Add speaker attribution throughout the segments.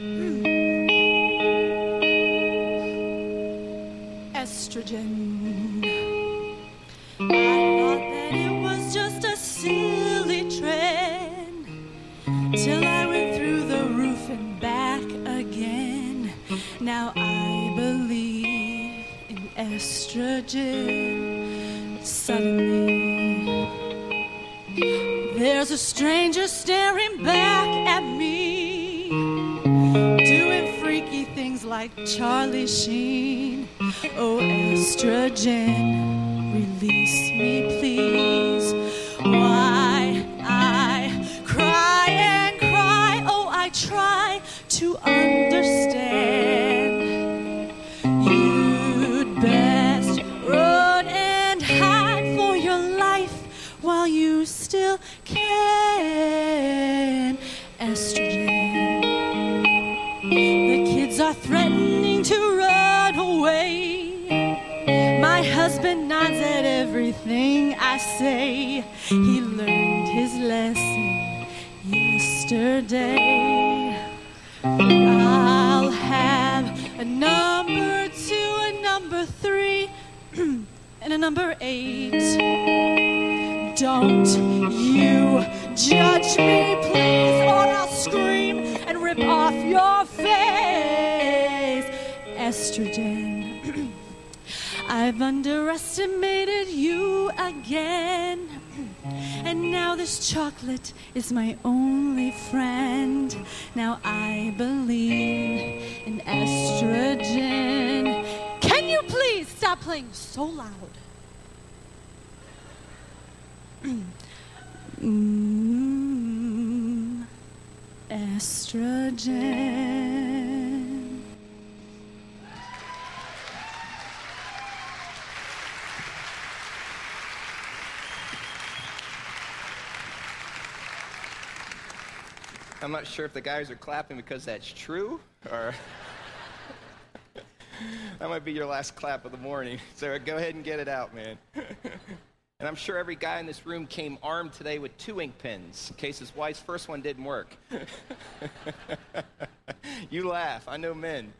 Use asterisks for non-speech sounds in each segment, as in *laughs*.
Speaker 1: Estrogen. Playing so loud? Mm, estrogen.
Speaker 2: I'm not sure if the guys are clapping because that's true or. *laughs* that might be your last clap of the morning. *laughs* So go ahead and get it out, man. *laughs* and I'm sure every guy in this room came armed today with two ink pens in case his wife's first one didn't work. you laugh. I know men.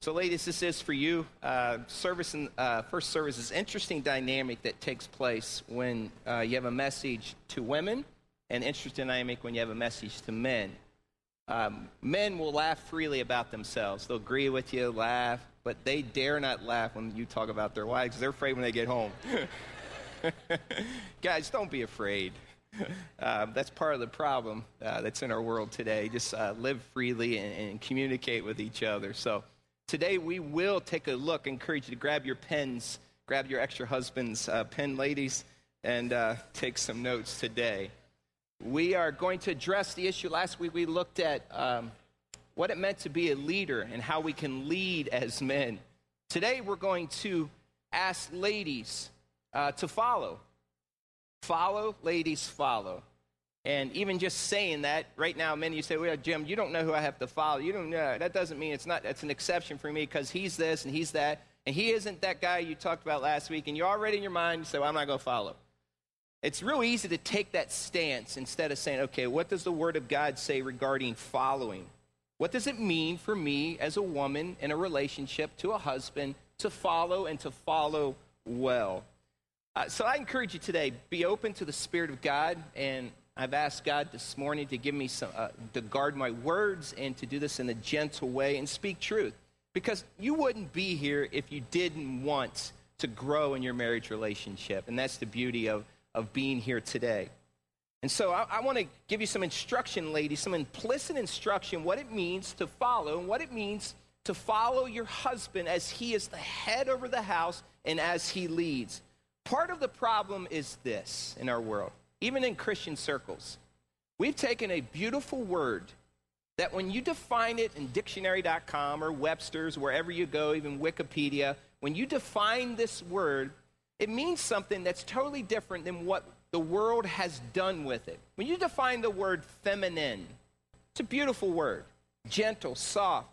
Speaker 2: so, ladies, this is for you. Uh, service in, uh, first service is interesting dynamic that takes place when uh, you have a message to women and interesting dynamic when you have a message to men. Um, men will laugh freely about themselves. They'll agree with you, laugh, but they dare not laugh when you talk about their wives they're afraid when they get home. *laughs* Guys, don't be afraid. Uh, *laughs* that's part of the problem uh, that's in our world today. Just uh, live freely and, and, communicate with each other. So today we will take a look. I encourage you to grab your pens, grab your extra husband's uh, pen, ladies, and uh, take some notes today. We are going to address the issue. Last week we looked at um, what it meant to be a leader and how we can lead as men. Today we're going to ask ladies uh, to follow. Follow, ladies, follow. And even just saying that, right now, many of you say, well, Jim, you don't know who I have to follow. You don't know. That doesn't mean it's not, that's an exception for me because he's this and he's that. And he isn't that guy you talked about last week. And you're already in your mind, you say, well, I'm not going to follow. It's real easy to take that stance instead of saying, okay, what does the Word of God say regarding following? What does it mean for me as a woman in a relationship to a husband to follow and to follow well? Uh, so I encourage you today, be open to the Spirit of God. And I've asked God this morning to give me some, uh, to guard my words and to do this in a gentle way and speak truth. Because you wouldn't be here if you didn't want to grow in your marriage relationship. And that's the beauty of of being here today. And so I, I want to give you some instruction, ladies, some implicit instruction, what it means to follow and what it means to follow your husband as he is the head over the house and as he leads. Part of the problem is this in our world, even in Christian circles. We've taken a beautiful word that when you define it in dictionary.com or Webster's, wherever you go, even Wikipedia, when you define this word, it means something that's totally different than what the world has done with it. When you define the word feminine, it's a beautiful word gentle, soft,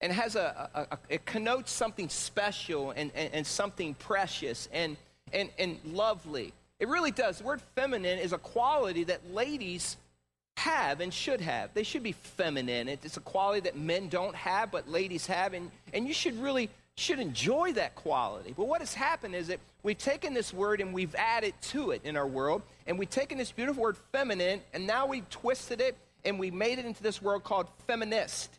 Speaker 2: and has a, a, a it connotes something special and, and, and something precious and, and, and lovely. It really does. The word feminine is a quality that ladies have and should have. They should be feminine. It's a quality that men don't have, but ladies have, and, and you should really should enjoy that quality. But what has happened is that we've taken this word and we've added to it in our world, and we've taken this beautiful word feminine, and now we've twisted it and we made it into this word called feminist.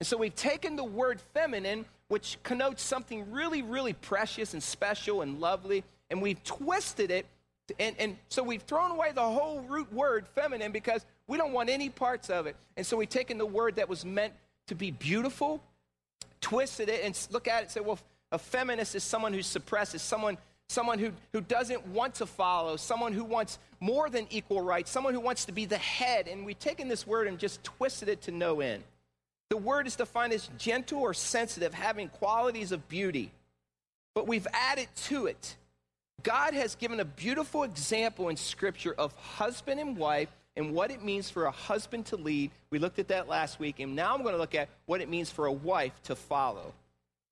Speaker 2: And so we've taken the word feminine, which connotes something really, really precious and special and lovely, and we've twisted it. And, and so we've thrown away the whole root word feminine because we don't want any parts of it. And so we've taken the word that was meant to be beautiful twisted it and look at it and say, well, a feminist is someone who suppresses, someone, someone who, who doesn't want to follow, someone who wants more than equal rights, someone who wants to be the head. And we've taken this word and just twisted it to no end. The word is defined as gentle or sensitive, having qualities of beauty. But we've added to it. God has given a beautiful example in Scripture of husband and wife and what it means for a husband to lead. We looked at that last week, and now I'm going to look at what it means for a wife to follow.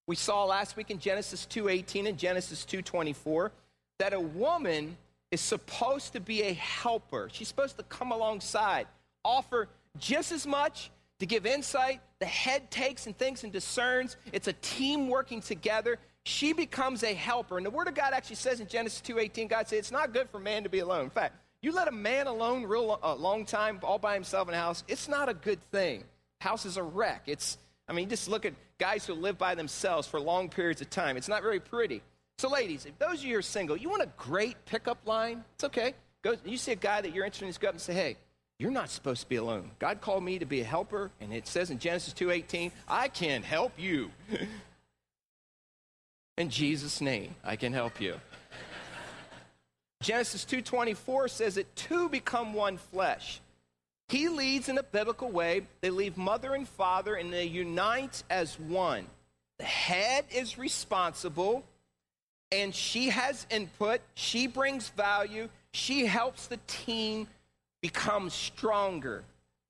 Speaker 2: We saw last week in Genesis 2:18 and Genesis 2:24 that a woman is supposed to be a helper. She's supposed to come alongside, offer just as much to give insight. The head takes and thinks and discerns. It's a team working together. She becomes a helper. And the word of God actually says in Genesis 2:18, God said it's not good for man to be alone. In fact, you let a man alone real a long time, all by himself in a house, it's not a good thing. House is a wreck. It's, I mean, just look at guys who live by themselves for long periods of time. It's not very pretty. So, ladies, if those of you are single, you want a great pickup line, it's okay. Go, you see a guy that you're interested in, go up and say, hey, you're not supposed to be alone. God called me to be a helper, and it says in Genesis 2.18, I can help you. *laughs* in Jesus' name, I can help you. Genesis 2:24 says that two become one flesh. He leads in a biblical way. They leave mother and father and they unite as one. The head is responsible and she has input, she brings value, she helps the team become stronger.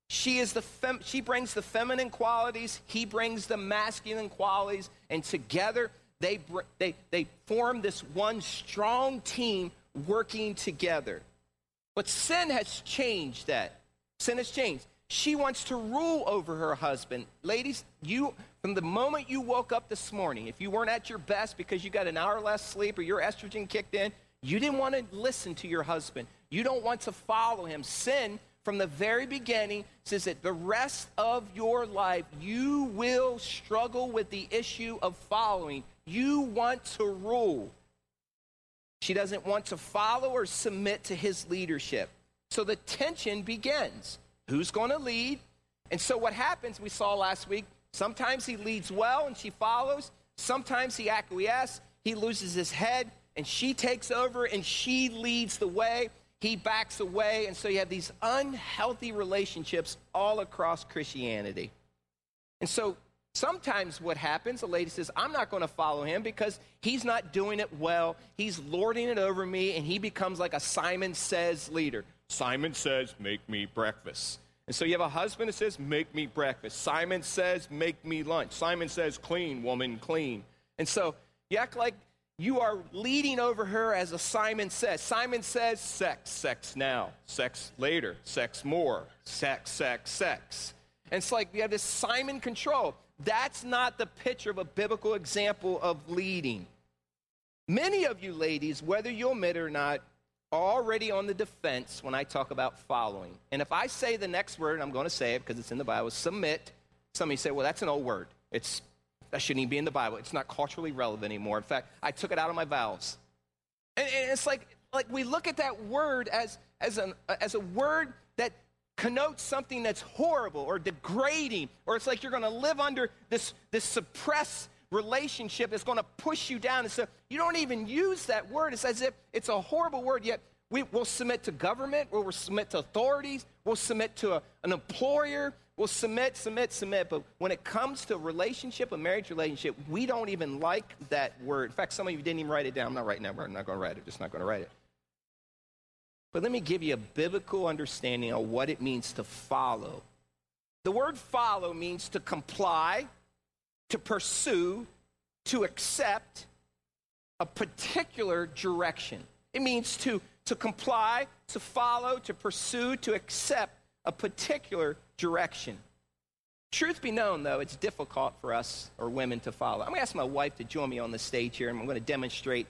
Speaker 2: She is the fem- she brings the feminine qualities, he brings the masculine qualities and together they, br- they, they form this one strong team working together. But sin has changed that. Sin has changed. She wants to rule over her husband. Ladies, you from the moment you woke up this morning, if you weren't at your best because you got an hour less sleep or your estrogen kicked in, you didn't want to listen to your husband. You don't want to follow him. Sin from the very beginning says that the rest of your life you will struggle with the issue of following. You want to rule. She doesn't want to follow or submit to his leadership. So the tension begins. Who's going to lead? And so what happens, we saw last week, sometimes he leads well and she follows. Sometimes he acquiesces, he loses his head, and she takes over and she leads the way. He backs away. And so you have these unhealthy relationships all across Christianity. And so Sometimes what happens, a lady says, I'm not going to follow him because he's not doing it well. He's lording it over me, and he becomes like a Simon Says leader. Simon says, Make me breakfast. And so you have a husband that says, Make me breakfast. Simon says, Make me lunch. Simon says, Clean, woman, clean. And so you act like you are leading over her as a Simon says. Simon says, Sex, sex now, sex later, sex more, sex, sex, sex. And it's like you have this Simon control. That's not the picture of a biblical example of leading. Many of you ladies, whether you admit it or not, are already on the defense when I talk about following. And if I say the next word, I'm going to say it because it's in the Bible, submit, somebody say, well, that's an old word. It's, that shouldn't even be in the Bible. It's not culturally relevant anymore. In fact, I took it out of my vows. And, and it's like, like we look at that word as, as, an, as a word connotes something that's horrible or degrading, or it's like you're going to live under this, this suppressed relationship that's going to push you down. And so you don't even use that word. It's as if it's a horrible word, yet we, will submit to government, we'll submit to authorities, we'll submit to a, an employer, we'll submit, submit, submit. But when it comes to relationship, a marriage relationship, we don't even like that word. In fact, some of you didn't even write it down. I'm not writing that word. I'm not going to write it. Just not going to write it. But let me give you a biblical understanding of what it means to follow. The word follow means to comply, to pursue, to accept a particular direction. It means to, to comply, to follow, to pursue, to accept a particular direction. Truth be known, though, it's difficult for us or women to follow. I'm going to ask my wife to join me on the stage here, and I'm going to demonstrate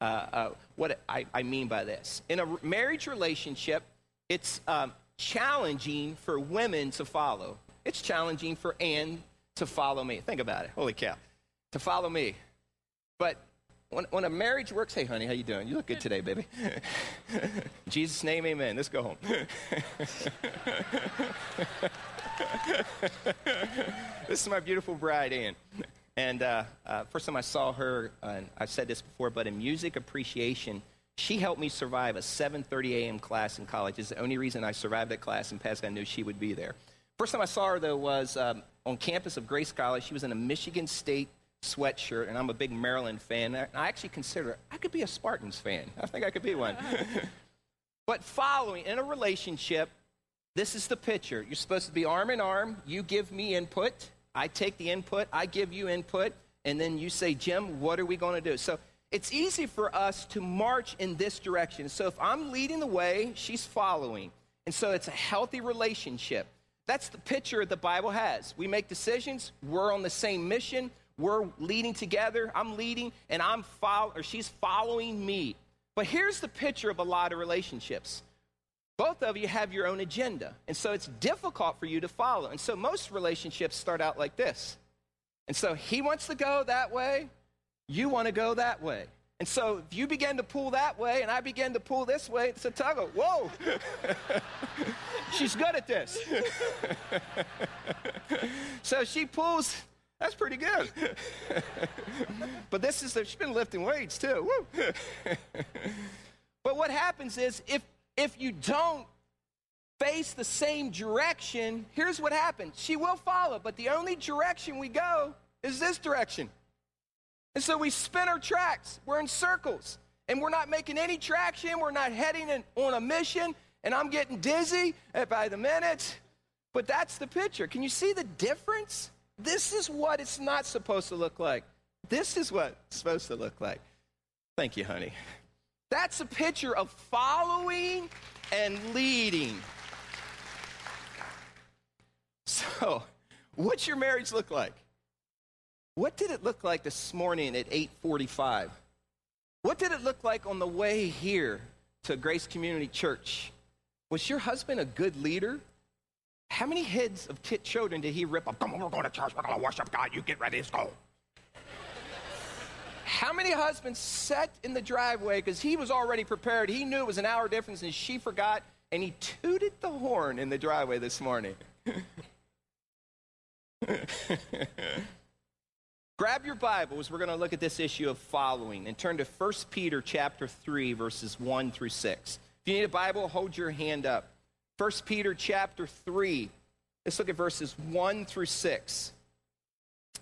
Speaker 2: uh, uh, what I, I, mean by this. In a marriage relationship, it's um, challenging for women to follow. It's challenging for Anne to follow me. Think about it. Holy cow. To follow me. But when, when a marriage works, hey, honey, how you doing? You look good today, baby. *laughs* Jesus' name, amen. Let's go home. *laughs* this is my beautiful bride, Ann. And uh, uh, first time I saw her, uh, and I've said this before, but in music appreciation, she helped me survive a 7.30 a.m. class in college. It's the only reason I survived that class and passed. I knew she would be there. First time I saw her, though, was um, on campus of Grace College. She was in a Michigan State sweatshirt, and I'm a big Maryland fan. I actually consider I could be a Spartans fan. I think I could be one. *laughs* but following in a relationship, this is the picture. You're supposed to be arm in arm. You give me input. I take the input. I give you input. And then you say, Jim, what are we going to do? So it's easy for us to march in this direction. So if I'm leading the way, she's following. And so it's a healthy relationship. That's the picture the Bible has. We make decisions, we're on the same mission, we're leading together. I'm leading, and I'm follow, or she's following me. But here's the picture of a lot of relationships. Both of you have your own agenda, and so it's difficult for you to follow. And so most relationships start out like this. And so he wants to go that way, you want to go that way. And so if you begin to pull that way and I begin to pull this way, it's a tug of, whoa, *laughs* she's good at this. *laughs* so she pulls that's pretty good. *laughs* but this is, she's been lifting weights too. but what happens is if, if you don't face the same direction, here's what happens. She will follow, but the only direction we go is this direction. And so we spin our tracks. We're in circles. And we're not making any traction. We're not heading in, on a mission. And I'm getting dizzy eh, by the minute. But that's the picture. Can you see the difference? This is what it's not supposed to look like. This is what it's supposed to look like. Thank you, honey. That's a picture of following and leading. So, what's your marriage look like? What did it look like this morning at 8:45? What did it look like on the way here to Grace Community Church? Was your husband a good leader? How many heads of tit children did he rip up? Come on, we're going to church. We're going to worship God. You get ready. Let's go. How many husbands sat in the driveway because he was already prepared? He knew it was an hour difference and she forgot and he tooted the horn in the driveway this morning. *laughs* Grab your Bibles. We're going to look at this issue of following and turn to 1 Peter chapter 3 verses 1 through 6. If you need a Bible, hold your hand up. 1 Peter chapter 3. Let's look at verses 1 through 6.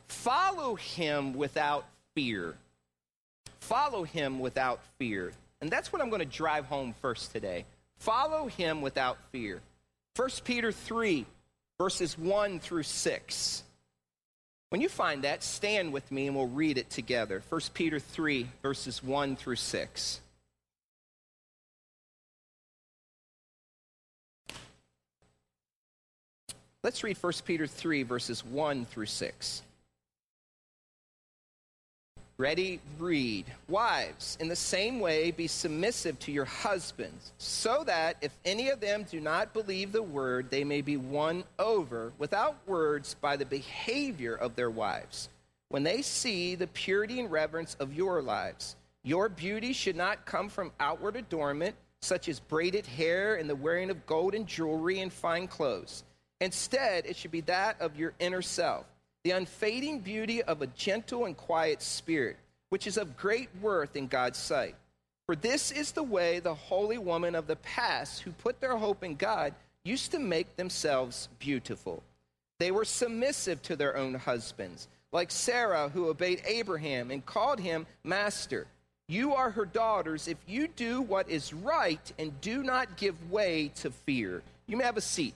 Speaker 2: Follow him without fear. Follow him without fear. And that's what I'm going to drive home first today. Follow him without fear. 1 Peter 3, verses 1 through 6. When you find that, stand with me and we'll read it together. 1 Peter 3, verses 1 through 6. Let's read 1 Peter 3, verses 1 through 6. Ready? Read. Wives, in the same way, be submissive to your husbands, so that if any of them do not believe the word, they may be won over without words by the behavior of their wives. When they see the purity and reverence of your lives, your beauty should not come from outward adornment, such as braided hair and the wearing of gold and jewelry and fine clothes Instead, it should be that of your inner self, the unfading beauty of a gentle and quiet spirit, which is of great worth in God's sight. For this is the way the holy women of the past who put their hope in God used to make themselves beautiful. They were submissive to their own husbands, like Sarah, who obeyed Abraham and called him master. You are her daughters if you do what is right and do not give way to fear. You may have a seat.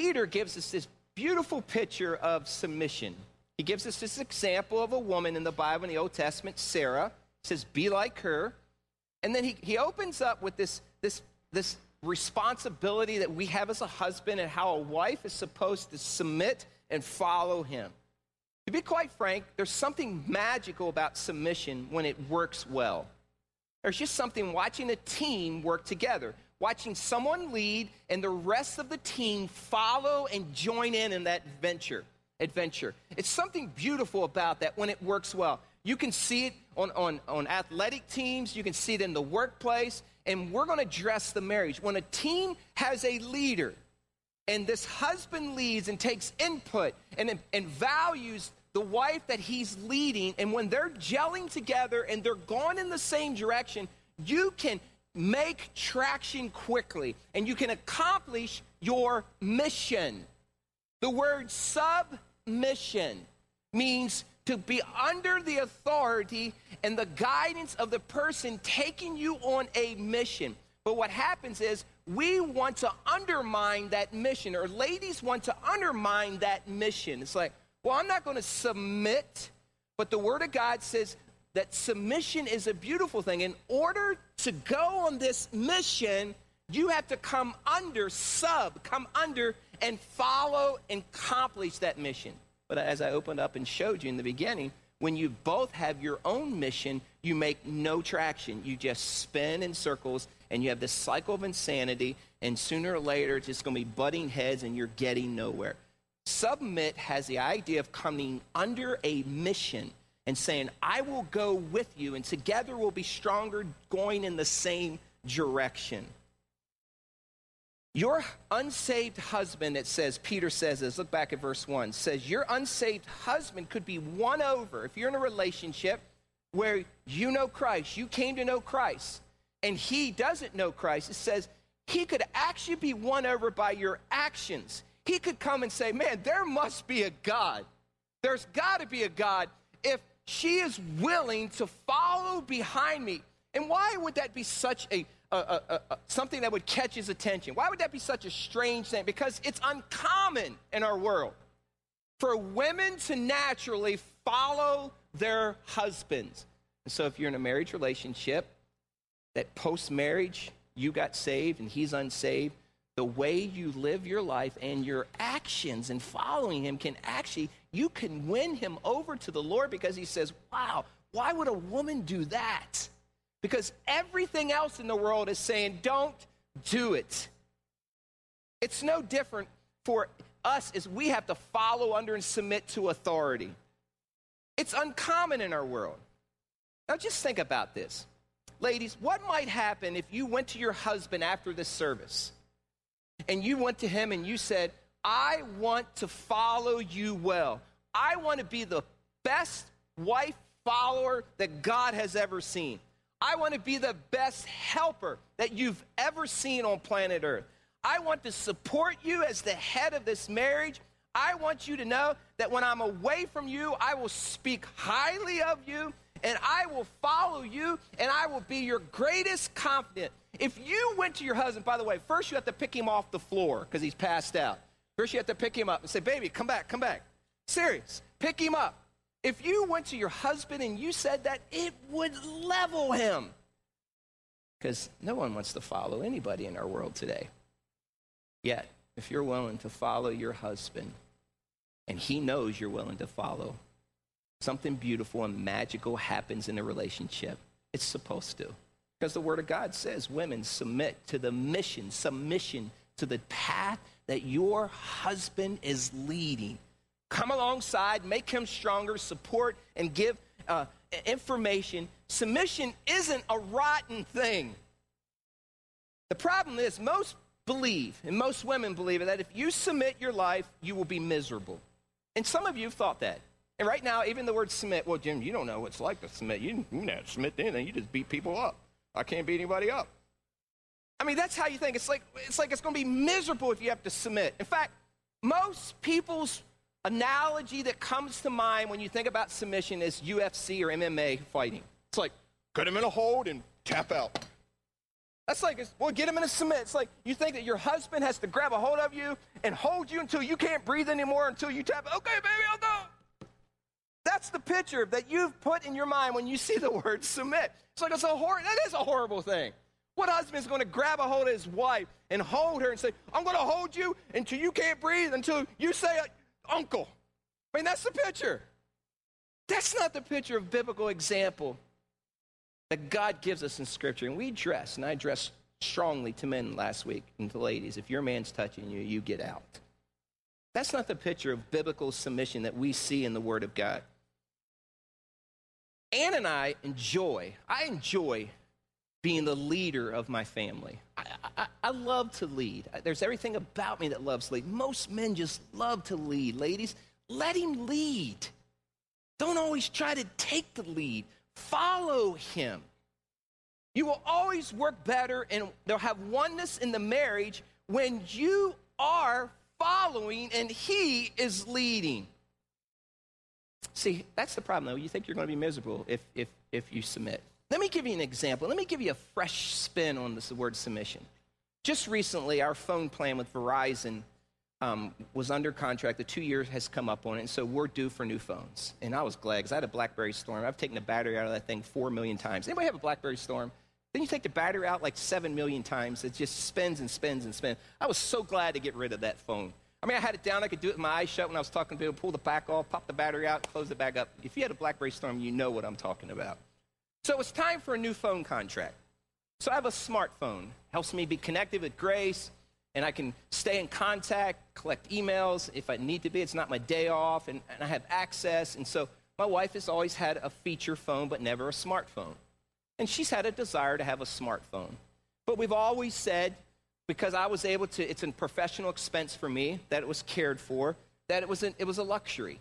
Speaker 2: Peter gives us this beautiful picture of submission. He gives us this example of a woman in the Bible in the Old Testament, Sarah. Says, Be like her. And then he, he opens up with this, this this responsibility that we have as a husband and how a wife is supposed to submit and follow him. To be quite frank, there's something magical about submission when it works well. There's just something watching a team work together, watching someone lead and the rest of the team follow and join in in that venture. Adventure. It's something beautiful about that when it works well. You can see it on, on, on athletic teams, you can see it in the workplace, and we're going to address the marriage. When a team has a leader, and this husband leads and takes input and, and values the wife that he's leading, and when they're gelling together and they're going in the same direction, you can make traction quickly and you can accomplish your mission. The word submission means to be under the authority and the guidance of the person taking you on a mission. But what happens is we want to undermine that mission, or ladies want to undermine that mission. It's like, well, I'm not going to submit, but the Word of God says that submission is a beautiful thing. In order to go on this mission, you have to come under, sub, come under, and follow and accomplish that mission. But as I opened up and showed you in the beginning, when you both have your own mission, you make no traction. You just spin in circles and you have this cycle of insanity, and sooner or later it's just going to be butting heads and you're getting nowhere. Submit has the idea of coming under a mission and saying, I will go with you, and together we'll be stronger going in the same direction. Your unsaved husband, it says, Peter says this, look back at verse 1, says, Your unsaved husband could be won over if you're in a relationship where you know Christ, you came to know Christ, and he doesn't know Christ. It says, he could actually be won over by your actions. He could come and say, Man, there must be a God. There's got to be a God if she is willing to follow behind me. And why would that be such a a, a, a, something that would catch his attention. Why would that be such a strange thing? Because it's uncommon in our world for women to naturally follow their husbands. And so if you're in a marriage relationship, that post marriage you got saved and he's unsaved, the way you live your life and your actions and following him can actually, you can win him over to the Lord because he says, wow, why would a woman do that? Because everything else in the world is saying, don't do it. It's no different for us as we have to follow under and submit to authority. It's uncommon in our world. Now, just think about this. Ladies, what might happen if you went to your husband after this service and you went to him and you said, I want to follow you well. I want to be the best wife follower that God has ever seen. I want to be the best helper that you've ever seen on planet Earth. I want to support you as the head of this marriage. I want you to know that when I'm away from you, I will speak highly of you and I will follow you and I will be your greatest confidant. If you went to your husband, by the way, first you have to pick him off the floor because he's passed out. First you have to pick him up and say, Baby, come back, come back. Serious. Pick him up. If you went to your husband and you said that, it would level him. Because no one wants to follow anybody in our world today. Yet, if you're willing to follow your husband and he knows you're willing to follow, something beautiful and magical happens in a relationship. It's supposed to. Because the Word of God says women submit to the mission, submission to the path that your husband is leading come alongside, make him stronger, support, and give uh, information. Submission isn't a rotten thing. The problem is, most believe, and most women believe, that if you submit your life, you will be miserable. And some of you have thought that. And right now, even the word submit, well, Jim, you don't know what it's like to submit. You, you don't submit to anything. You just beat people up. I can't beat anybody up. I mean, that's how you think. It's like it's like it's going to be miserable if you have to submit. In fact, most people's analogy that comes to mind when you think about submission is UFC or MMA fighting. It's like, put him in a hold and tap out. That's like, well, get him in a submit. It's like you think that your husband has to grab a hold of you and hold you until you can't breathe anymore until you tap, okay, baby, I'll go. That's the picture that you've put in your mind when you see the *laughs* word submit. It's like it's a hor- that is a horrible thing. What husband is going to grab a hold of his wife and hold her and say, I'm going to hold you until you can't breathe, until you say, uh, Uncle? I mean, that's the picture. That's not the picture of biblical example that God gives us in Scripture. And we dress, and I dress strongly to men last week and to ladies. If your man's touching you, you get out. That's not the picture of biblical submission that we see in the Word of God. Ann and I enjoy, I enjoy being the leader of my family. I, I, I, love to lead. There's everything about me that loves lead. Most men just love to lead. Ladies, let him lead. Don't always try to take the lead. Follow him. You will always work better and they'll have oneness in the marriage when you are following and he is leading. See, that's the problem, though. You think you're going to be miserable if, if, if you submit. Let me give you an example. Let me give you a fresh spin on this word submission. Just recently, our phone plan with Verizon um, was under contract. The two years has come up on it, and so we're due for new phones. And I was glad because I had a BlackBerry Storm. I've taken the battery out of that thing four million times. Anybody have a BlackBerry Storm? Then you take the battery out like seven million times. It just spins and spins and spins. I was so glad to get rid of that phone. I mean, I had it down. I could do it with my eyes shut when I was talking to people, pull the back off, pop the battery out, close it back up. If you had a BlackBerry Storm, you know what I'm talking about. So it's time for a new phone contract. So I have a smartphone. Helps me be connected with Grace, and I can stay in contact, collect emails if I need to be. It's not my day off, and, and I have access. And so my wife has always had a feature phone, but never a smartphone. And she's had a desire to have a smartphone. But we've always said, because I was able to, it's a professional expense for me, that it was cared for, that it was, an, it was a luxury.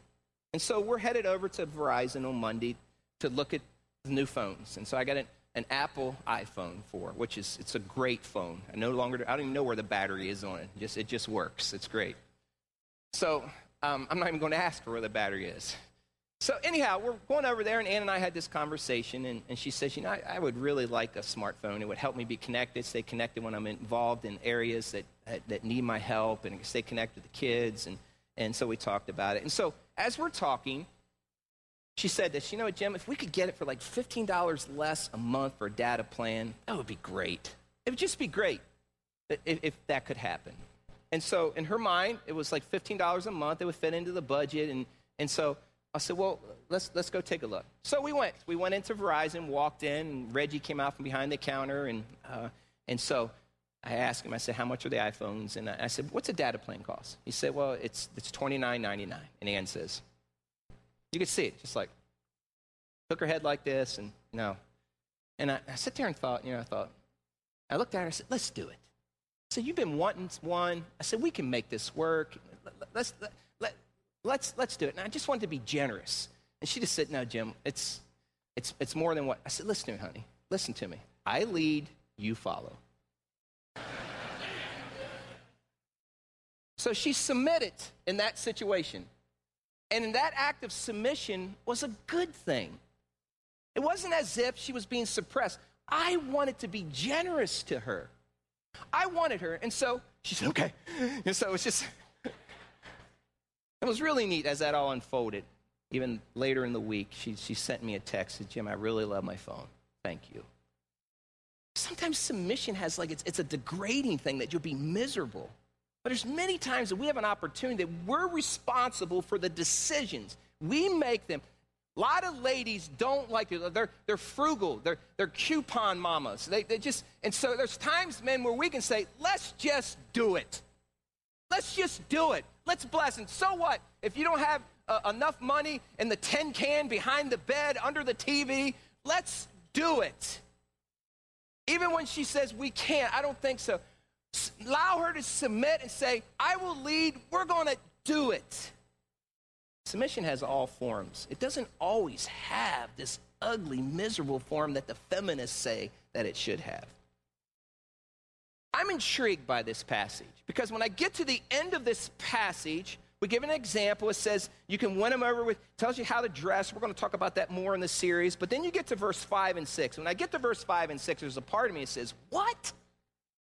Speaker 2: And so we're headed over to Verizon on Monday to look at new phones. And so I got an, an Apple iPhone 4, which is it's a great phone. I no longer I don't even know where the battery is on it. Just it just works. It's great. So um, I'm not even going to ask for where the battery is. So anyhow, we're going over there, and Ann and I had this conversation, and, and she says, you know, I, I, would really like a smartphone. It would help me be connected, stay connected when I'm involved in areas that, that, that need my help, and stay connected with the kids. And, and so we talked about it. And so as we're talking, she said this, you know what, Jim, if we could get it for like $15 less a month for a data plan, that would be great. It would just be great if, if that could happen. And so in her mind, it was like $15 a month. It would fit into the budget. And, and so I said, well, let's, let's go take a look. So we went. We went into Verizon, walked in, and Reggie came out from behind the counter. And, uh, and so I asked him, I said, how much are the iPhones? And I said, what's a data plan cost? He said, well, it's, it's $29.99. And Ann says, you could see it, just like took her head like this, and you know. And I, I sat there and thought, you know, I thought, I looked at her and said, let's do it. I said, you've been wanting one. I said, we can make this work. Let's, let, let, let's, let's do it. And I just wanted to be generous. And she just said, no, Jim, it's, it's, it's more than what. I said, listen to me, honey. Listen to me. I lead, you follow. So she submitted in that situation. And that act of submission was a good thing. It wasn't as if she was being suppressed. I wanted to be generous to her. I wanted her. And so she said, okay. And so it's just, *laughs* it was really neat as that all unfolded. Even later in the week, she, she sent me a text, said, Jim, I really love my phone. Thank you. Sometimes submission has like, it's, it's a degrading thing that you'll be miserable. But there's many times that we have an opportunity that we're responsible for the decisions. We make them. A lot of ladies don't like it. They're, they're frugal. They're, they're coupon mamas. They, they just, and so there's times, men, where we can say, let's just do it. Let's just do it. Let's bless. And so what? If you don't have uh, enough money in the tin can behind the bed, under the TV, let's do it. Even when she says we can't, I don't think so. Allow her to submit and say, I will lead. We're going to do it. Submission has all forms. It doesn't always have this ugly, miserable form that the feminists say that it should have. I'm intrigued by this passage because when I get to the end of this passage, we give an example. It says you can win them over with, tells you how to dress. We're going to talk about that more in the series. But then you get to verse 5 and 6. When I get to verse 5 and 6, there's a part of me that says, What?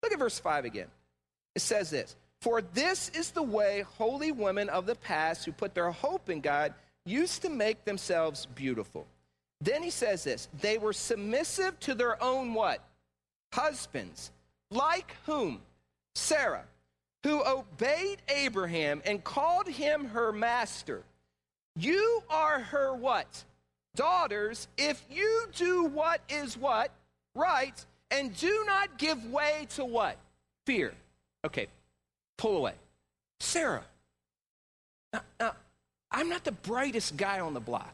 Speaker 2: Look at verse 5 again. It says this For this is the way holy women of the past who put their hope in God used to make themselves beautiful. Then he says this they were submissive to their own what? husbands, like whom? Sarah, who obeyed Abraham and called him her master. You are her what? Daughters, if you do what is what? Right, and do not give way to what? Fear. Okay, pull away. Sarah. Now, now, I'm not the brightest guy on the block,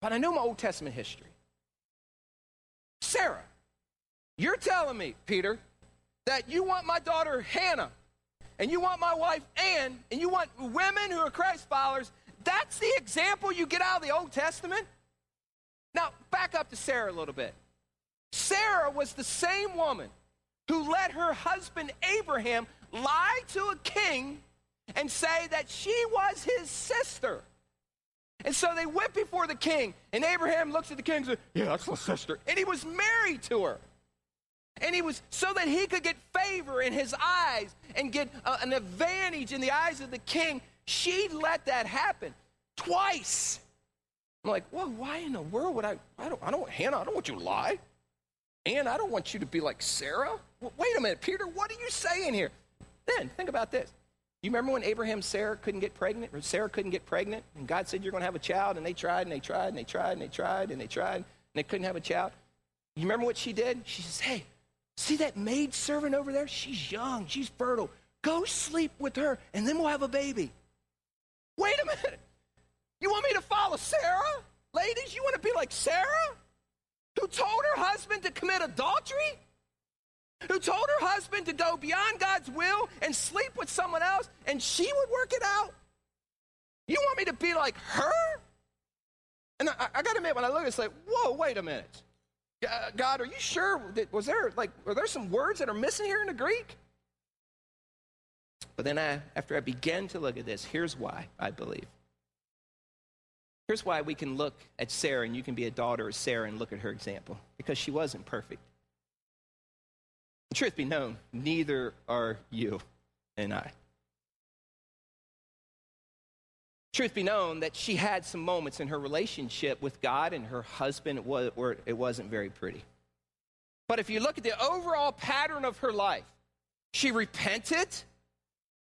Speaker 2: but I know my Old Testament history. Sarah, you're telling me, Peter, that you want my daughter Hannah, and you want my wife Anne, and you want women who are Christ followers. That's the example you get out of the Old Testament? Now, back up to Sarah a little bit. Sarah was the same woman who let her husband Abraham lie to a king and say that she was his sister. And so they went before the king, and Abraham looks at the king and says, Yeah, that's my sister. And he was married to her. And he was so that he could get favor in his eyes and get uh, an advantage in the eyes of the king. She let that happen twice. I'm like, well, why in the world would I? I don't, I don't, Hannah, I don't want you to lie. And I don't want you to be like Sarah. Wait a minute, Peter, what are you saying here? Then think about this. You remember when Abraham and Sarah couldn't get pregnant, or Sarah couldn't get pregnant, and God said you're going to have a child, and they tried and they tried and they tried and they tried and they tried and they couldn't have a child. You remember what she did? She says, "Hey, see that maid servant over there? She's young, she's fertile. Go sleep with her, and then we'll have a baby." Wait a minute. You want me to follow Sarah? Ladies, you want to be like Sarah? Who told her husband to commit adultery? Who told her husband to go beyond God's will and sleep with someone else and she would work it out? You want me to be like her? And I, I got to admit, when I look at it, it's like, whoa, wait a minute. Uh, God, are you sure? That, was there, like, are there some words that are missing here in the Greek? But then I, after I began to look at this, here's why I believe. Here's why we can look at Sarah and you can be a daughter of Sarah and look at her example because she wasn't perfect. Truth be known, neither are you and I. Truth be known that she had some moments in her relationship with God and her husband where it wasn't very pretty. But if you look at the overall pattern of her life, she repented.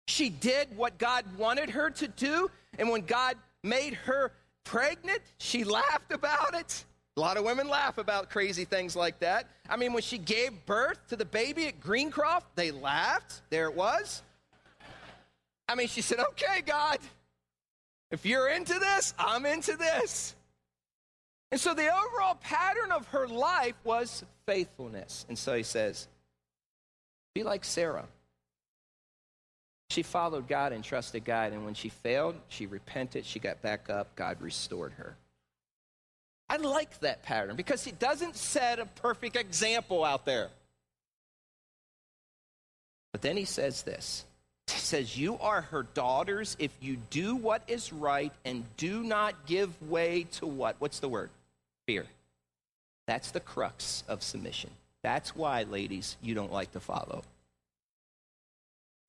Speaker 2: She did what God wanted her to do. And when God made her pregnant, she laughed about it. A lot of women laugh about crazy things like that. I mean, when she gave birth to the baby at Greencroft, they laughed. There it was. I mean, she said, Okay, God, if you're into this, I'm into this. And so the overall pattern of her life was faithfulness. And so he says, Be like Sarah. She followed God and trusted God, and when she failed, she repented, she got back up, God restored her. I like that pattern because he doesn't set a perfect example out there. But then he says this He says, You are her daughters if you do what is right and do not give way to what? What's the word? Fear. That's the crux of submission. That's why, ladies, you don't like to follow.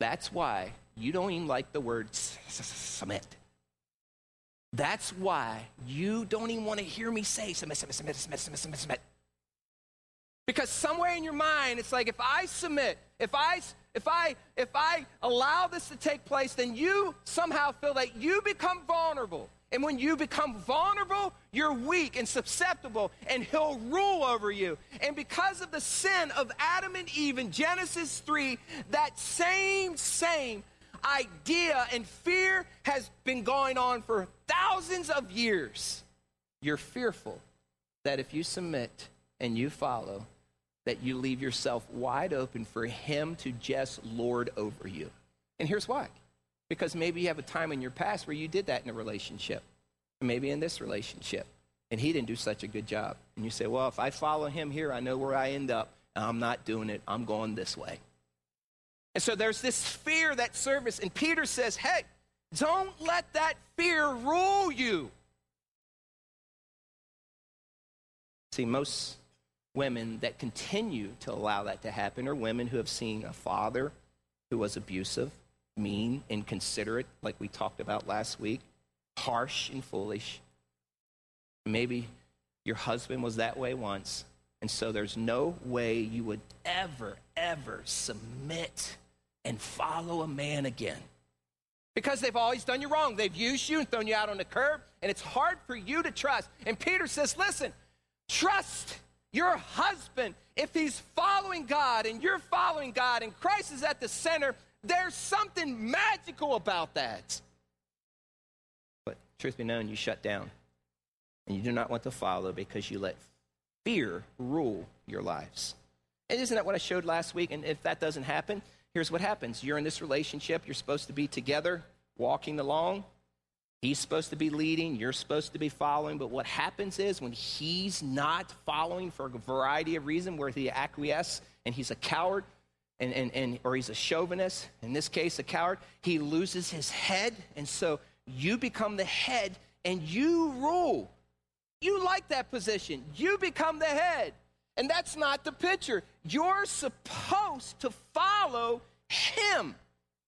Speaker 2: That's why you don't even like the word submit. That's why you don't even want to hear me say submit, submit, submit, submit, submit, submit. Because somewhere in your mind, it's like if I submit, if I if I if I allow this to take place, then you somehow feel that you become vulnerable. And when you become vulnerable, you're weak and susceptible, and he'll rule over you. And because of the sin of Adam and Eve in Genesis 3, that same, same idea and fear has been going on for thousands of years. You're fearful that if you submit and you follow, that you leave yourself wide open for him to just lord over you. And here's why because maybe you have a time in your past where you did that in a relationship, maybe in this relationship, and he didn't do such a good job. And you say, well, if I follow him here, I know where I end up. I'm not doing it, I'm going this way. And so there's this fear that service, and Peter says, hey, don't let that fear rule you. See, most women that continue to allow that to happen are women who have seen a father who was abusive, mean, inconsiderate, like we talked about last week, harsh and foolish. Maybe your husband was that way once, And so there's no way you would ever, ever submit and follow a man again. Because they've always done you wrong. They've used you and thrown you out on the curb, and it's hard for you to trust. And Peter says, listen, trust your husband. If he's following God and you're following God and Christ is at the center, there's something magical about that. But truth be known, you shut down. And you do not want to follow because you let fear rule your lives. And isn't that what I showed last week? And if that doesn't happen, here's what happens you're in this relationship, you're supposed to be together, walking along. He's supposed to be leading, you're supposed to be following, but what happens is when he's not following for a variety of reasons, where he acquiesces and he's a coward, and, and, and, or he's a chauvinist, in this case, a coward, he loses his head, and so you become the head and you rule. You like that position. You become the head. And that's not the picture. You're supposed to follow him.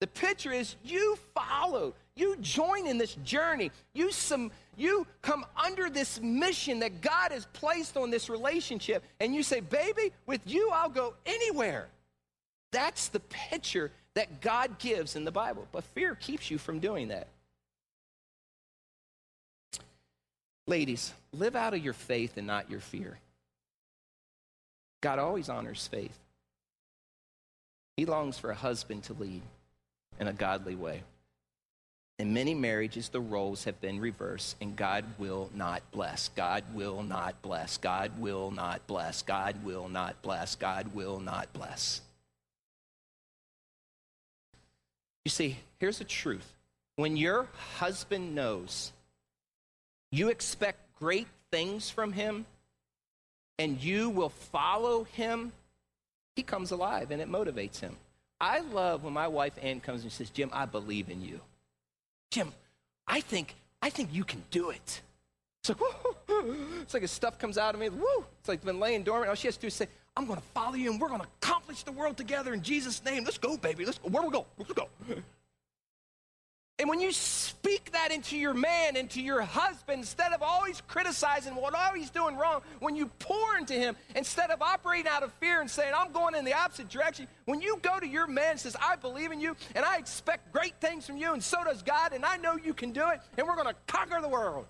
Speaker 2: The picture is you follow. You join in this journey. You, some, you come under this mission that God has placed on this relationship. And you say, Baby, with you, I'll go anywhere. That's the picture that God gives in the Bible. But fear keeps you from doing that. Ladies, live out of your faith and not your fear. God always honors faith. He longs for a husband to lead in a godly way. In many marriages, the roles have been reversed, and God will not bless. God will not bless. God will not bless. God will not bless. God will not bless. You see, here's the truth. When your husband knows you expect great things from him and you will follow him, he comes alive and it motivates him. I love when my wife Ann comes and says, Jim, I believe in you. Jim, I think, I think you can do it. It's like, *laughs* it's like his stuff comes out of me. Woo! It's like been laying dormant. All she has to do is say, I'm going to follow you and we're going to accomplish the world together in Jesus' name. Let's go, baby. Let's go. Where we go? Let's go. *laughs* And when you speak that into your man, into your husband, instead of always criticizing what all he's doing wrong, when you pour into him, instead of operating out of fear and saying, I'm going in the opposite direction, when you go to your man and says, I believe in you and I expect great things from you, and so does God, and I know you can do it, and we're going to conquer the world.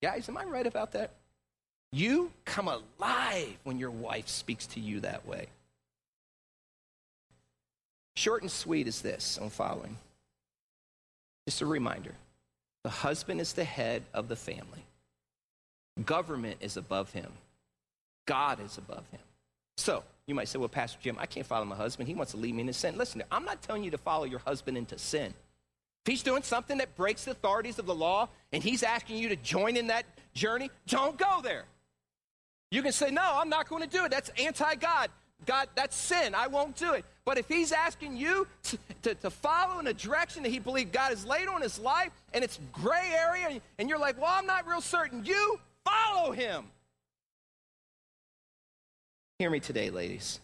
Speaker 2: Guys, am I right about that? You come alive when your wife speaks to you that way. Short and sweet is this I'm following. Just a reminder the husband is the head of the family, government is above him, God is above him. So, you might say, well, Pastor Jim, I can't follow my husband. He wants to lead me into sin. Listen, I'm not telling you to follow your husband into sin. If he's doing something that breaks the authorities of the law and he's asking you to join in that journey, don't go there. You can say, no, I'm not going to do it. That's anti God. God, that's sin. I won't do it. But if he's asking you to, to, to, follow in a direction that he believes God has laid on his life and it's gray area, and you're like, well, I'm not real certain, you follow him. Hear me today, ladies.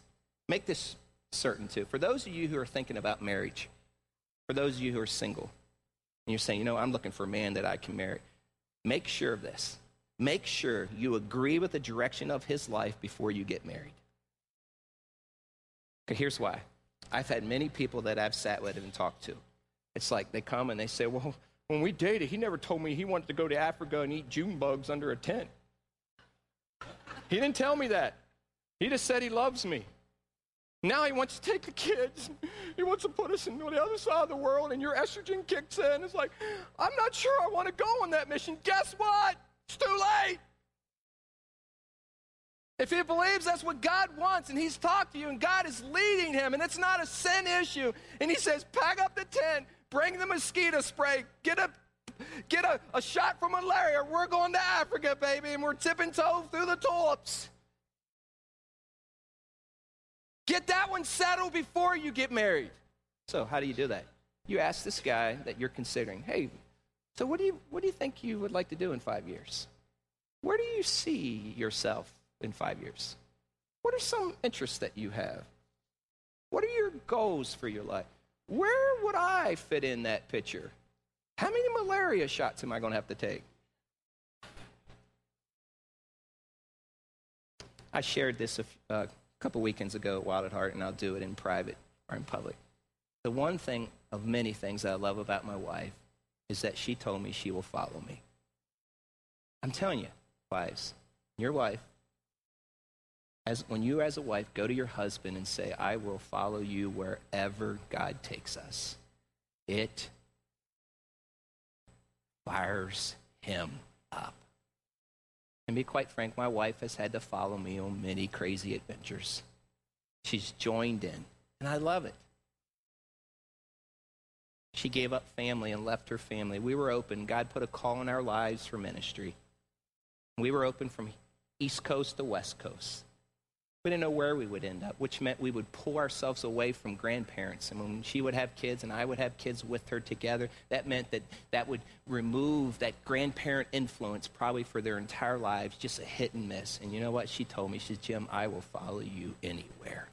Speaker 2: Make this certain too. For those of you who are thinking about marriage, for those of you who are single, and you're saying, you know, I'm looking for a man that I can marry, make sure of this. Make sure you agree with the direction of his life before you get married. Okay, here's why. I've had many people that I've sat with and talked to. It's like they come and they say, Well, when we dated, he never told me he wanted to go to Africa and eat June bugs under a tent. He didn't tell me that. He just said he loves me. Now he wants to take the kids. He wants to put us on the other side of the world, and your estrogen kicks in. It's like, I'm not sure I want to go on that mission. Guess what? It's too late. If he believes that's what God wants and he's talked to you and God is leading him and it's not a sin issue, and he says, pack up the tent, bring the mosquito spray, get a get a, a shot for malaria. We're going to Africa, baby, and we're tipping toe through the tulips. Get that one settled before you get married. So, how do you do that? You ask this guy that you're considering, hey, so what do you what do you think you would like to do in five years? Where do you see yourself in five years? What are some interests that you have? What are your goals for your life? Where would I fit in that picture? How many malaria shots am I going to have to take? I shared this a f- uh, couple weekends ago at Wild at Heart, and I'll do it in private or in public. The one thing of many things that I love about my wife is that she told me she will follow me. I'm telling you, wives, your wife, as, when you as a wife go to your husband and say, I will follow you wherever God takes us, it fires him up. And be quite frank, my wife has had to follow me on many crazy adventures. She's joined in, and I love it. She gave up family and left her family. We were open. God put a call in our lives for ministry. We were open from East Coast to West Coast. We didn't know where we would end up, which meant we would pull ourselves away from grandparents. And when she would have kids and I would have kids with her together, that meant that that would remove that grandparent influence probably for their entire lives, just a hit and miss. And you know what? She told me, she said, Jim, I will follow you anywhere.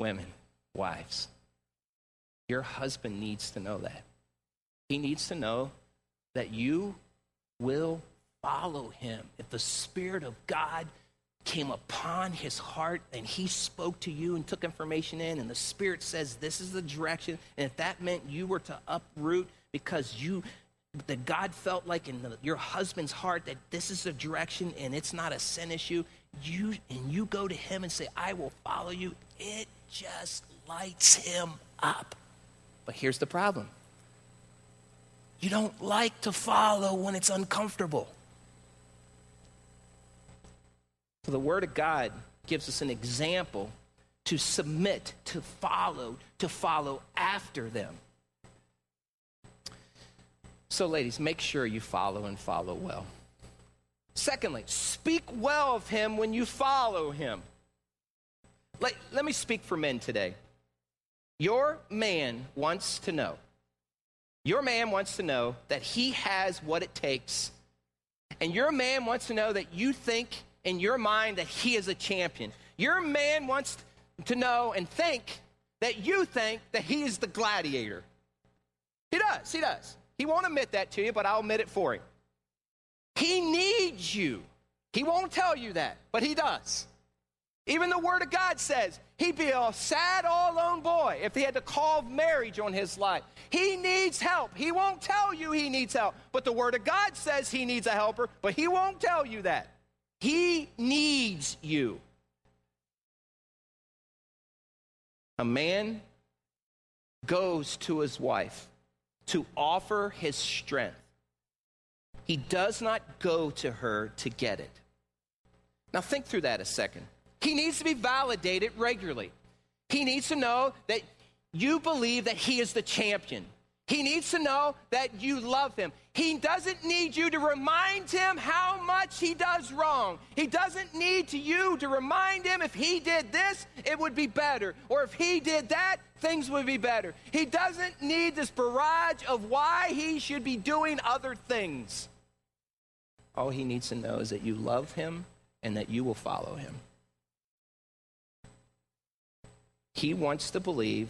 Speaker 2: Women, wives, your husband needs to know that. He needs to know that you will follow him. If the Spirit of God came upon his heart and he spoke to you and took information in and the spirit says this is the direction and if that meant you were to uproot because you that god felt like in the, your husband's heart that this is the direction and it's not a sin issue you and you go to him and say i will follow you it just lights him up but here's the problem you don't like to follow when it's uncomfortable so the Word of God gives us an example to submit, to follow, to follow after them. So, ladies, make sure you follow and follow well. Secondly, speak well of him when you follow him. Let, let me speak for men today. Your man wants to know, your man wants to know that he has what it takes. And your man wants to know that you think in your mind that he is a champion. Your man wants to know and think that you think that he is the gladiator. He does, he does. He won't admit that to you, but I'll admit it for him. He needs you. He won't tell you that, but he does. Even the Word of God says he'd be a sad, all alone boy if he had to call marriage on his life. He needs help. He won't tell you he needs help, but the Word of God says he needs a helper, but he won't tell you that. He needs you. A man goes to his wife to offer his strength. He does not go to her to get it. Now, think through that a second. He needs to be validated regularly. He needs to know that you believe that he is the champion. He needs to know that you love him. He doesn't need you to remind him how much he does wrong. He doesn't need to you to remind him if he did this, it would be better. Or if he did that, things would be better. He doesn't need this barrage of why he should be doing other things. All he needs to know is that you love him and that you will follow him. He wants to believe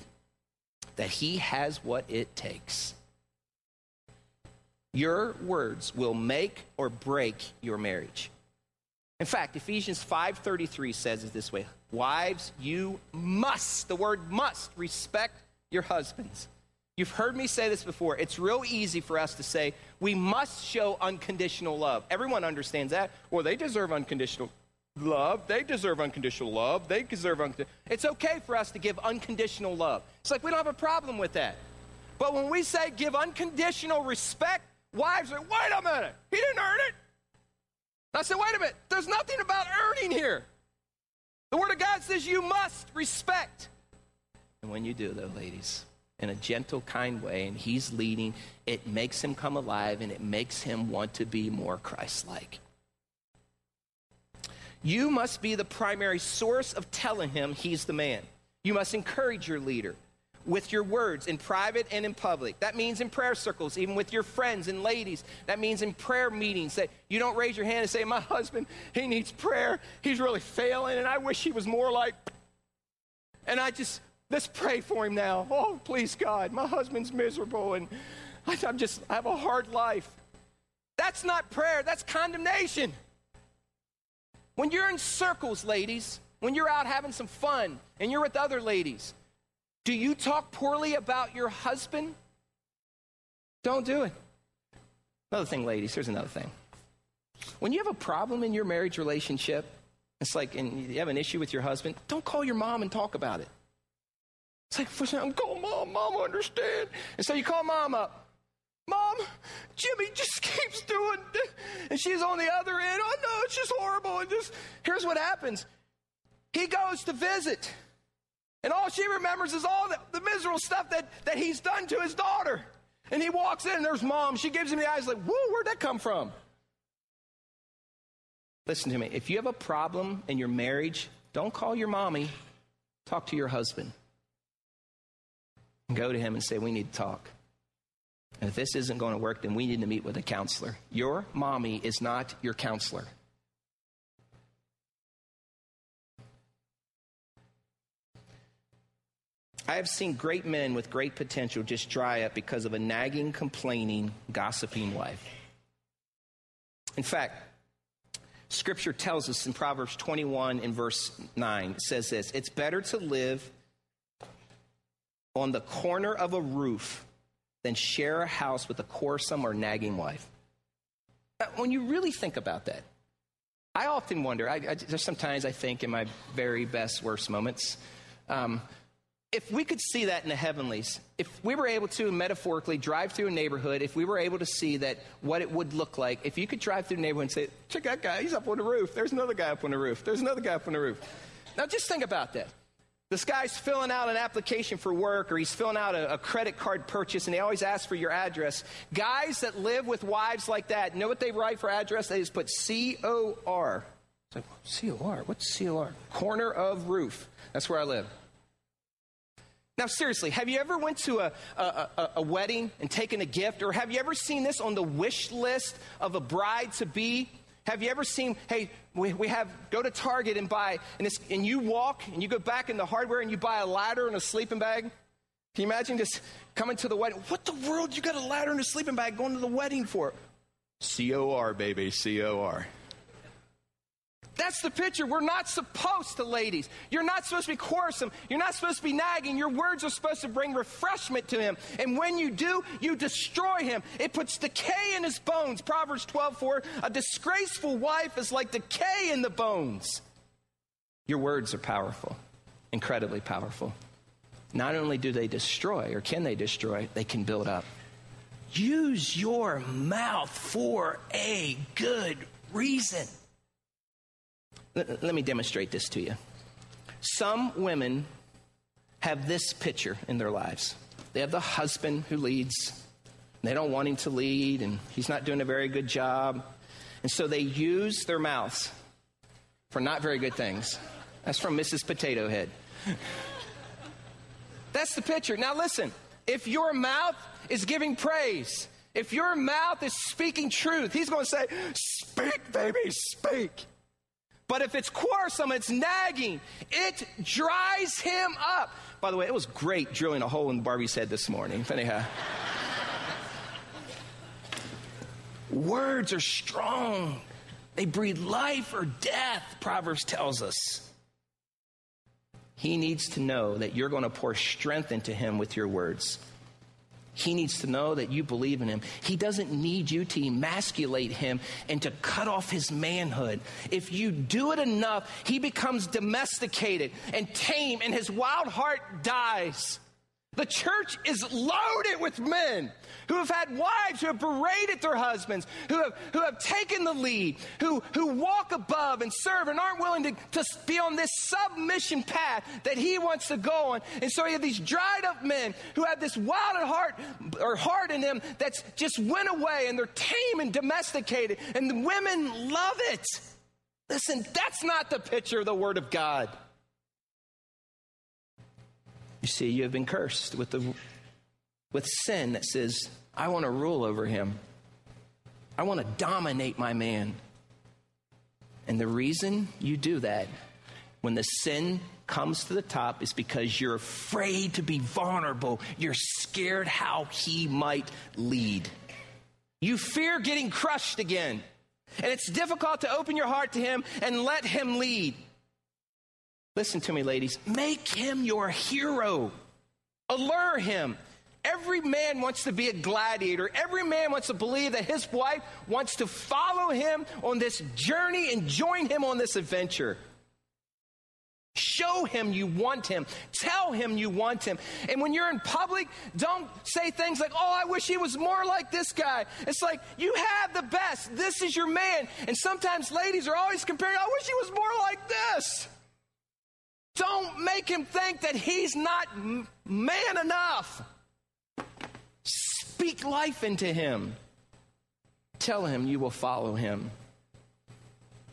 Speaker 2: that he has what it takes. Your words will make or break your marriage. In fact, Ephesians 5:33 says it this way: Wives, you must, the word must, respect your husbands. You've heard me say this before. It's real easy for us to say we must show unconditional love. Everyone understands that. Well, they deserve unconditional love. They deserve unconditional love. They deserve unconditional. It's okay for us to give unconditional love. It's like we don't have a problem with that. But when we say give unconditional respect, wives are, wait a minute, he didn't earn it. I said, wait a minute, there's nothing about earning here. The Word of God says you must respect. And when you do, though, ladies, in a gentle, kind way, and He's leading, it makes Him come alive and it makes Him want to be more Christ like. You must be the primary source of telling him he's the man. You must encourage your leader with your words in private and in public. That means in prayer circles, even with your friends and ladies. That means in prayer meetings that you don't raise your hand and say, My husband, he needs prayer. He's really failing, and I wish he was more like. And I just, let's pray for him now. Oh, please, God, my husband's miserable, and I'm just, I have a hard life. That's not prayer, that's condemnation. When you're in circles, ladies, when you're out having some fun and you're with other ladies, do you talk poorly about your husband? Don't do it. Another thing, ladies, here's another thing. When you have a problem in your marriage relationship, it's like, and you have an issue with your husband, don't call your mom and talk about it. It's like, first I'm call mom, mom understand. And so you call mom up. Mom, Jimmy just *laughs* keeps doing this. And she's on the other end. Oh no, it's just horrible. And just here's what happens. He goes to visit. And all she remembers is all the, the miserable stuff that, that he's done to his daughter. And he walks in and there's mom. She gives him the eyes like, whoa, where'd that come from? Listen to me. If you have a problem in your marriage, don't call your mommy. Talk to your husband. Go to him and say, We need to talk. And if this isn't going to work, then we need to meet with a counselor. Your mommy is not your counselor. I have seen great men with great potential just dry up because of a nagging, complaining, gossiping wife. In fact, Scripture tells us in Proverbs 21 in verse 9, it says this It's better to live on the corner of a roof than share a house with a quarrelsome or nagging wife. When you really think about that, I often wonder, I, I, just sometimes I think in my very best, worst moments, um, if we could see that in the heavenlies, if we were able to metaphorically drive through a neighborhood, if we were able to see that what it would look like, if you could drive through a neighborhood and say, check that guy, he's up on the roof. There's another guy up on the roof. There's another guy up on the roof. Now just think about that. This guy's filling out an application for work or he's filling out a, a, credit card purchase and they always ask for your address. Guys that live with wives like that, know what they write for address? They just put C O R. It's like, C O R? What's C O R? Corner of roof. That's where I live. Now, seriously, have you ever went to a, a, a, a, wedding and taken a gift? Or have you ever seen this on the wish list of a bride to be? Have you ever seen, hey, we, we have, go to Target and buy, and, and you walk and you go back in the hardware and you buy a ladder and a sleeping bag? Can you imagine just coming to the wedding? What the world? You got a ladder and a sleeping bag going to the wedding for? C O R, baby, C O R. That's the picture. We're not supposed to, ladies. You're not supposed to be quarrelsome. You're not supposed to be nagging. Your words are supposed to bring refreshment to him. And when you do, you destroy him. It puts decay in his bones. Proverbs 12 4 A disgraceful wife is like decay in the bones. Your words are powerful, incredibly powerful. Not only do they destroy, or can they destroy, they can build up. Use your mouth for a good reason. Let, me demonstrate this to you. Some women have this picture in their lives. They have the husband who leads. They don't want him to lead, and he's not doing a very good job. And so they use their mouths for not very good things. That's from Mrs. Potato Head. That's the picture. Now, listen if your mouth is giving praise, if your mouth is speaking truth, he's going to say, Speak, baby, speak. But if it's quarrelsome, it's nagging, it dries him up. By the way, it was great drilling a hole in Barbie's head this morning. Anyhow. Words are strong. They breathe life or death, Proverbs tells us. He needs to know that you're going to pour strength into him with your words. He needs to know that you believe in him. He doesn't need you to emasculate him and to cut off his manhood. If you do it enough, he becomes domesticated and tame, and his wild heart dies. The church is loaded with men who have had wives who have berated their husbands, who have, who have taken the lead, who, who walk above and serve and aren't willing to, to be on this submission path that he wants to go on. And so you have these dried up men who have this wild heart or heart in them that's just went away and they're tame and domesticated, and the women love it. Listen, that's not the picture of the Word of God. You see, you have been cursed with, the, with sin that says, I want to rule over him. I want to dominate my man. And the reason you do that when the sin comes to the top is because you're afraid to be vulnerable. You're scared how he might lead. You fear getting crushed again. And it's difficult to open your heart to Him and let Him lead. Listen to me, ladies. Make Him your hero, allure Him. Every man wants to be a gladiator. Every man wants to believe that his wife wants to follow him on this journey and join him on this adventure. Show him you want him. Tell him you want him. And when you're in public, don't say things like, oh, I wish he was more like this guy. It's like, you have the best. This is your man. And sometimes ladies are always comparing, I wish he was more like this. Don't make him think that he's not man enough. Speak life into him. Tell him you will follow him.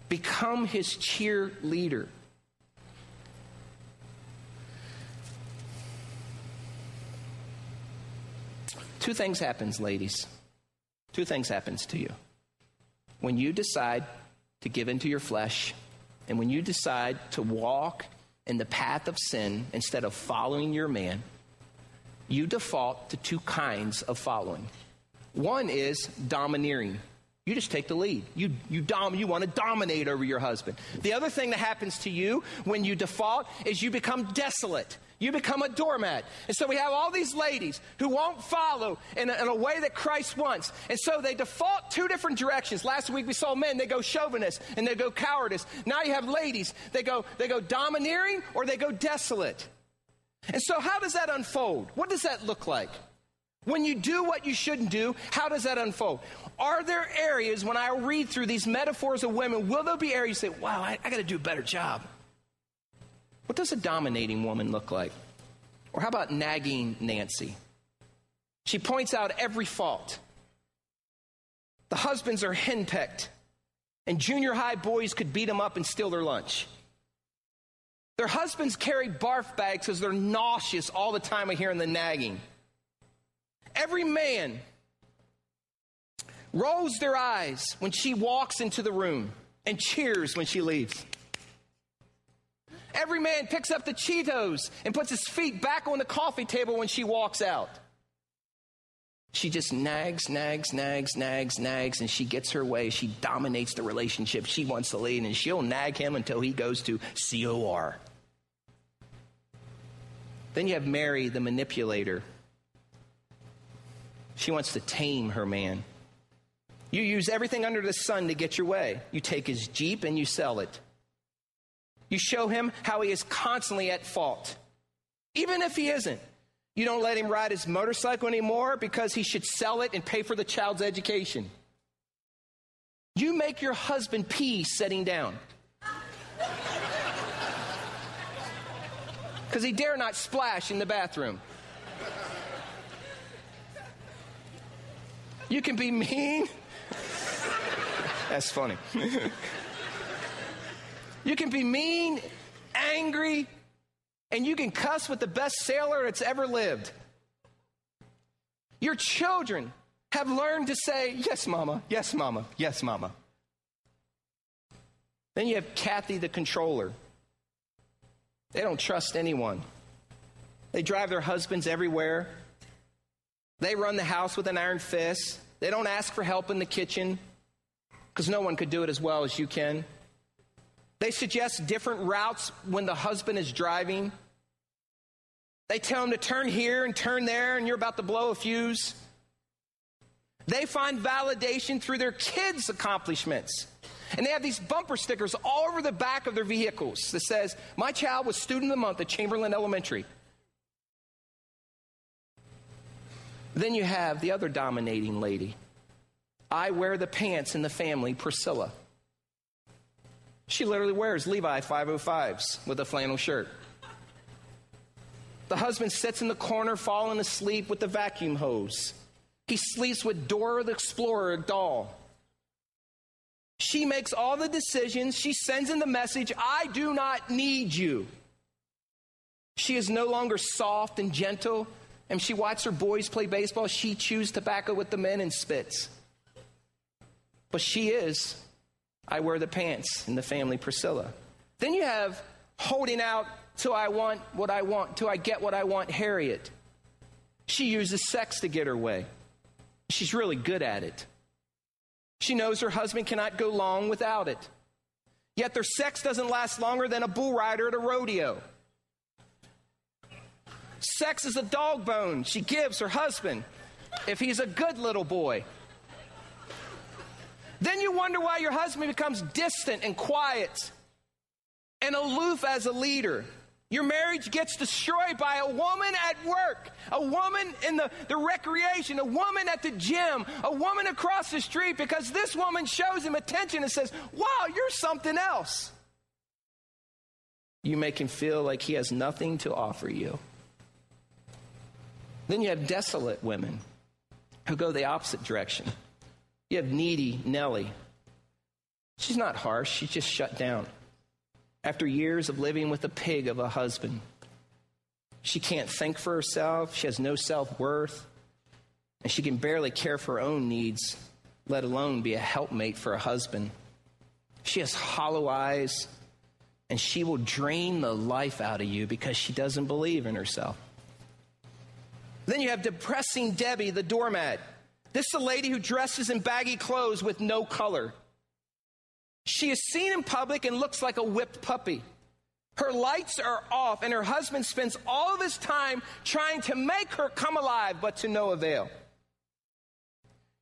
Speaker 2: Become his cheerleader. Two things happens, ladies. Two things happens to you. When you decide to give into your flesh, and when you decide to walk in the path of sin instead of following your man, you default to two kinds of following. One is domineering. You just take the lead. You, you, dom, you want to dominate over your husband. The other thing that happens to you when you default is you become desolate. You become a doormat. And so we have all these ladies who won't follow in a, in a, way that Christ wants. And so they default two different directions. Last week we saw men, they go chauvinist and they go cowardice. Now you have ladies, they go, they go domineering or they go desolate. And so how does that unfold? What does that look like? When you do what you shouldn't do, how does that unfold? Are there areas when I read through these metaphors of women, will there be areas you say, wow, I, I got to do a better job? What does a dominating woman look like? Or how about nagging Nancy? She points out every fault. The husbands are henpecked, and junior high boys could beat them up and steal their lunch. Their husbands carry barf bags because they're nauseous all the time of hearing the nagging. Every man rolls their eyes when she walks into the room and cheers when she leaves. Every man picks up the Cheetos and puts his feet back on the coffee table when she walks out. She just nags, nags, nags, nags, nags, and she gets her way. She dominates the relationship. She wants to lead, and she'll nag him until he goes to COR. Then you have Mary, the manipulator. She wants to tame her man. You use everything under the sun to get your way. You take his Jeep and you sell it. You show him how he is constantly at fault, even if he isn't. You don't let him ride his motorcycle anymore because he should sell it and pay for the child's education. You make your husband pee sitting down. *laughs* Because he dare not splash in the bathroom. You can be mean. *laughs* That's funny. *laughs* You can be mean, angry, and you can cuss with the best sailor that's ever lived. Your children have learned to say, Yes, mama, yes, mama, yes, mama. Then you have Kathy, the controller. They don't trust anyone. They drive their husbands everywhere. They run the house with an iron fist. They don't ask for help in the kitchen because no one could do it as well as you can. They suggest different routes when the husband is driving. They tell him to turn here and turn there, and you're about to blow a fuse. They find validation through their kids' accomplishments. And they have these bumper stickers all over the back of their vehicles that says, My child was student of the month at Chamberlain Elementary. Then you have the other dominating lady. I wear the pants in the family, Priscilla. She literally wears Levi 505s with a flannel shirt. The husband sits in the corner, falling asleep with the vacuum hose. He sleeps with Dora the Explorer doll. She makes all the decisions. She sends in the message I do not need you. She is no longer soft and gentle. And she watches her boys play baseball. She chews tobacco with the men and spits. But she is I wear the pants in the family Priscilla. Then you have holding out till I want what I want, till I get what I want, Harriet. She uses sex to get her way. She's really good at it. She knows her husband cannot go long without it. Yet their sex doesn't last longer than a bull rider at a rodeo. Sex is a dog bone she gives her husband if he's a good little boy. Then you wonder why your husband becomes distant and quiet and aloof as a leader. Your marriage gets destroyed by a woman at work, a woman in the, the recreation, a woman at the gym, a woman across the street because this woman shows him attention and says, Wow, you're something else. You make him feel like he has nothing to offer you. Then you have desolate women who go the opposite direction. You have needy Nellie. She's not harsh, she's just shut down. After years of living with a pig of a husband, she can't think for herself, she has no self worth, and she can barely care for her own needs, let alone be a helpmate for a husband. She has hollow eyes, and she will drain the life out of you because she doesn't believe in herself. Then you have depressing Debbie, the doormat. This is a lady who dresses in baggy clothes with no color. She is seen in public and looks like a whipped puppy. Her lights are off, and her husband spends all of his time trying to make her come alive, but to no avail.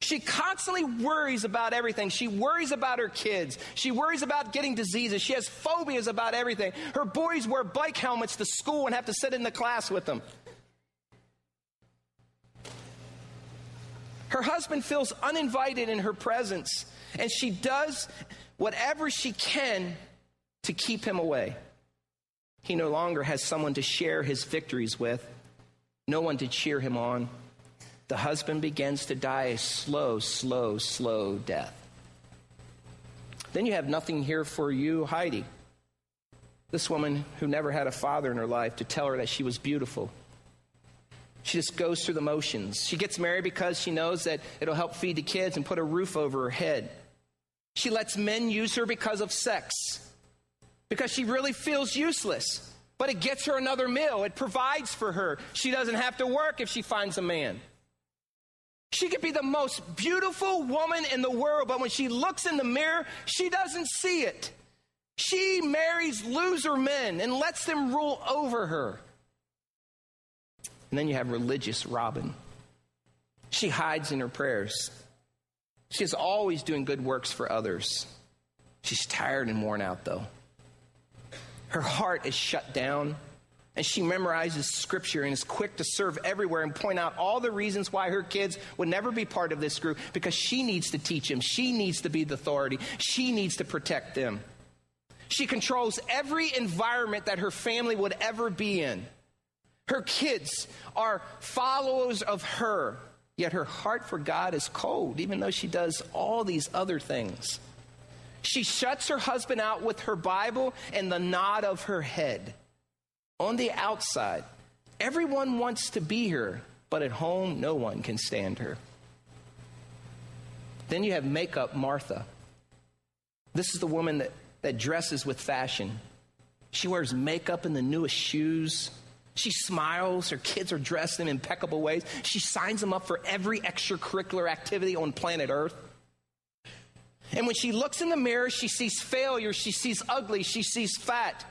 Speaker 2: She constantly worries about everything. She worries about her kids. She worries about getting diseases. She has phobias about everything. Her boys wear bike helmets to school and have to sit in the class with them. Her husband feels uninvited in her presence, and she does whatever she can to keep him away. He no longer has someone to share his victories with, no one to cheer him on. The husband begins to die a slow, slow, slow death. Then you have nothing here for you, Heidi. This woman who never had a father in her life to tell her that she was beautiful. She just goes through the motions. She gets married because she knows that it'll help feed the kids and put a roof over her head. She lets men use her because of sex, because she really feels useless. But it gets her another meal, it provides for her. She doesn't have to work if she finds a man. She could be the most beautiful woman in the world, but when she looks in the mirror, she doesn't see it. She marries loser men and lets them rule over her. And then you have religious Robin. She hides in her prayers. She is always doing good works for others. She's tired and worn out, though. Her heart is shut down, and she memorizes scripture and is quick to serve everywhere and point out all the reasons why her kids would never be part of this group because she needs to teach them. She needs to be the authority. She needs to protect them. She controls every environment that her family would ever be in. Her kids are followers of her, yet her heart for God is cold, even though she does all these other things. She shuts her husband out with her Bible and the nod of her head. On the outside, everyone wants to be her, but at home, no one can stand her. Then you have makeup Martha. This is the woman that, that dresses with fashion. She wears makeup and the newest shoes. She smiles. Her kids are dressed in impeccable ways. She signs them up for every extracurricular activity on planet Earth. And when she looks in the mirror, she sees failure, she sees ugly, she sees fat,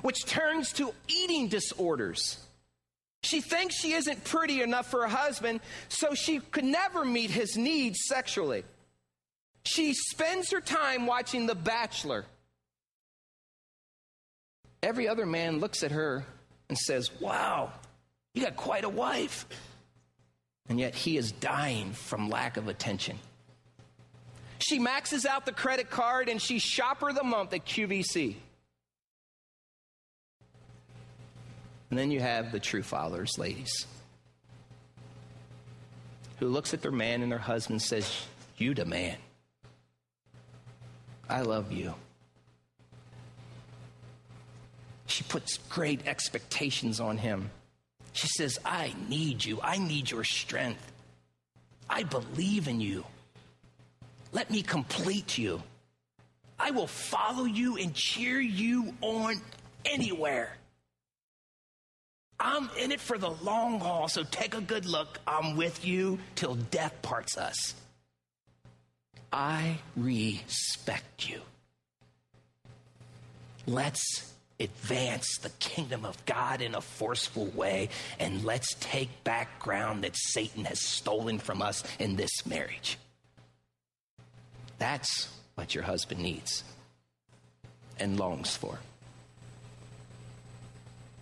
Speaker 2: which turns to eating disorders. She thinks she isn't pretty enough for her husband, so she could never meet his needs sexually. She spends her time watching The Bachelor. Every other man looks at her and says, Wow, you got quite a wife. And yet he is dying from lack of attention. She maxes out the credit card and she's shopper the month at QVC. And then you have the true followers, ladies, who looks at their man and their husband and says, You the man. I love you. She puts great expectations on him. She says, I need you. I need your strength. I believe in you. Let me complete you. I will follow you and cheer you on anywhere. I'm in it for the long haul, so take a good look. I'm with you till death parts us. I respect you. Let's advance the kingdom of God in a forceful way, and let's take back ground that Satan has stolen from us in this marriage. That's what your husband needs and longs for.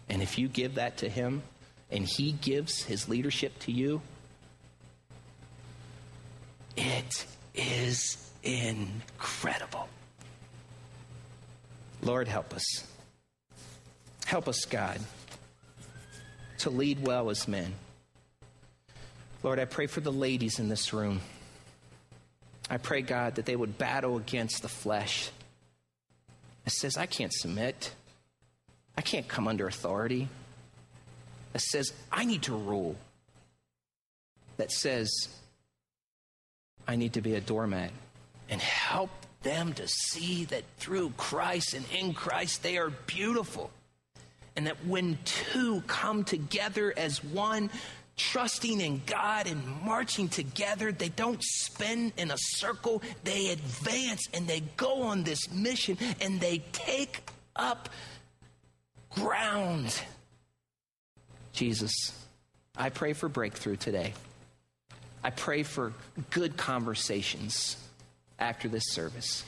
Speaker 2: And if you give that to him and he gives his leadership to you, it is incredible. Lord, help us. Help us, God, to lead well as men. Lord, I pray for the ladies in this room. I pray, God, that they would battle against the flesh that says, I can't submit. I can't come under authority. That says, I need to rule. That says, I need to be a doormat. And help them to see that through Christ and in Christ they are beautiful. And that when two come together as one, trusting in God and marching together. They don't spin in a circle, they advance and they go on this mission and they take up ground. Jesus, I pray for breakthrough today. I pray for good conversations after this service.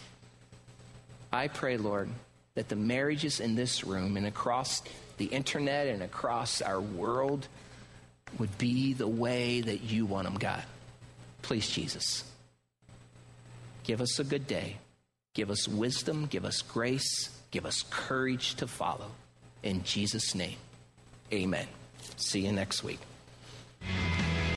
Speaker 2: I pray, Lord, that the marriages in this room and across the internet and across our world would be the way that you want them, God. Please, Jesus, give us a good day. Give us wisdom, give us grace, give us courage to follow. In Jesus' name, amen. See you next week.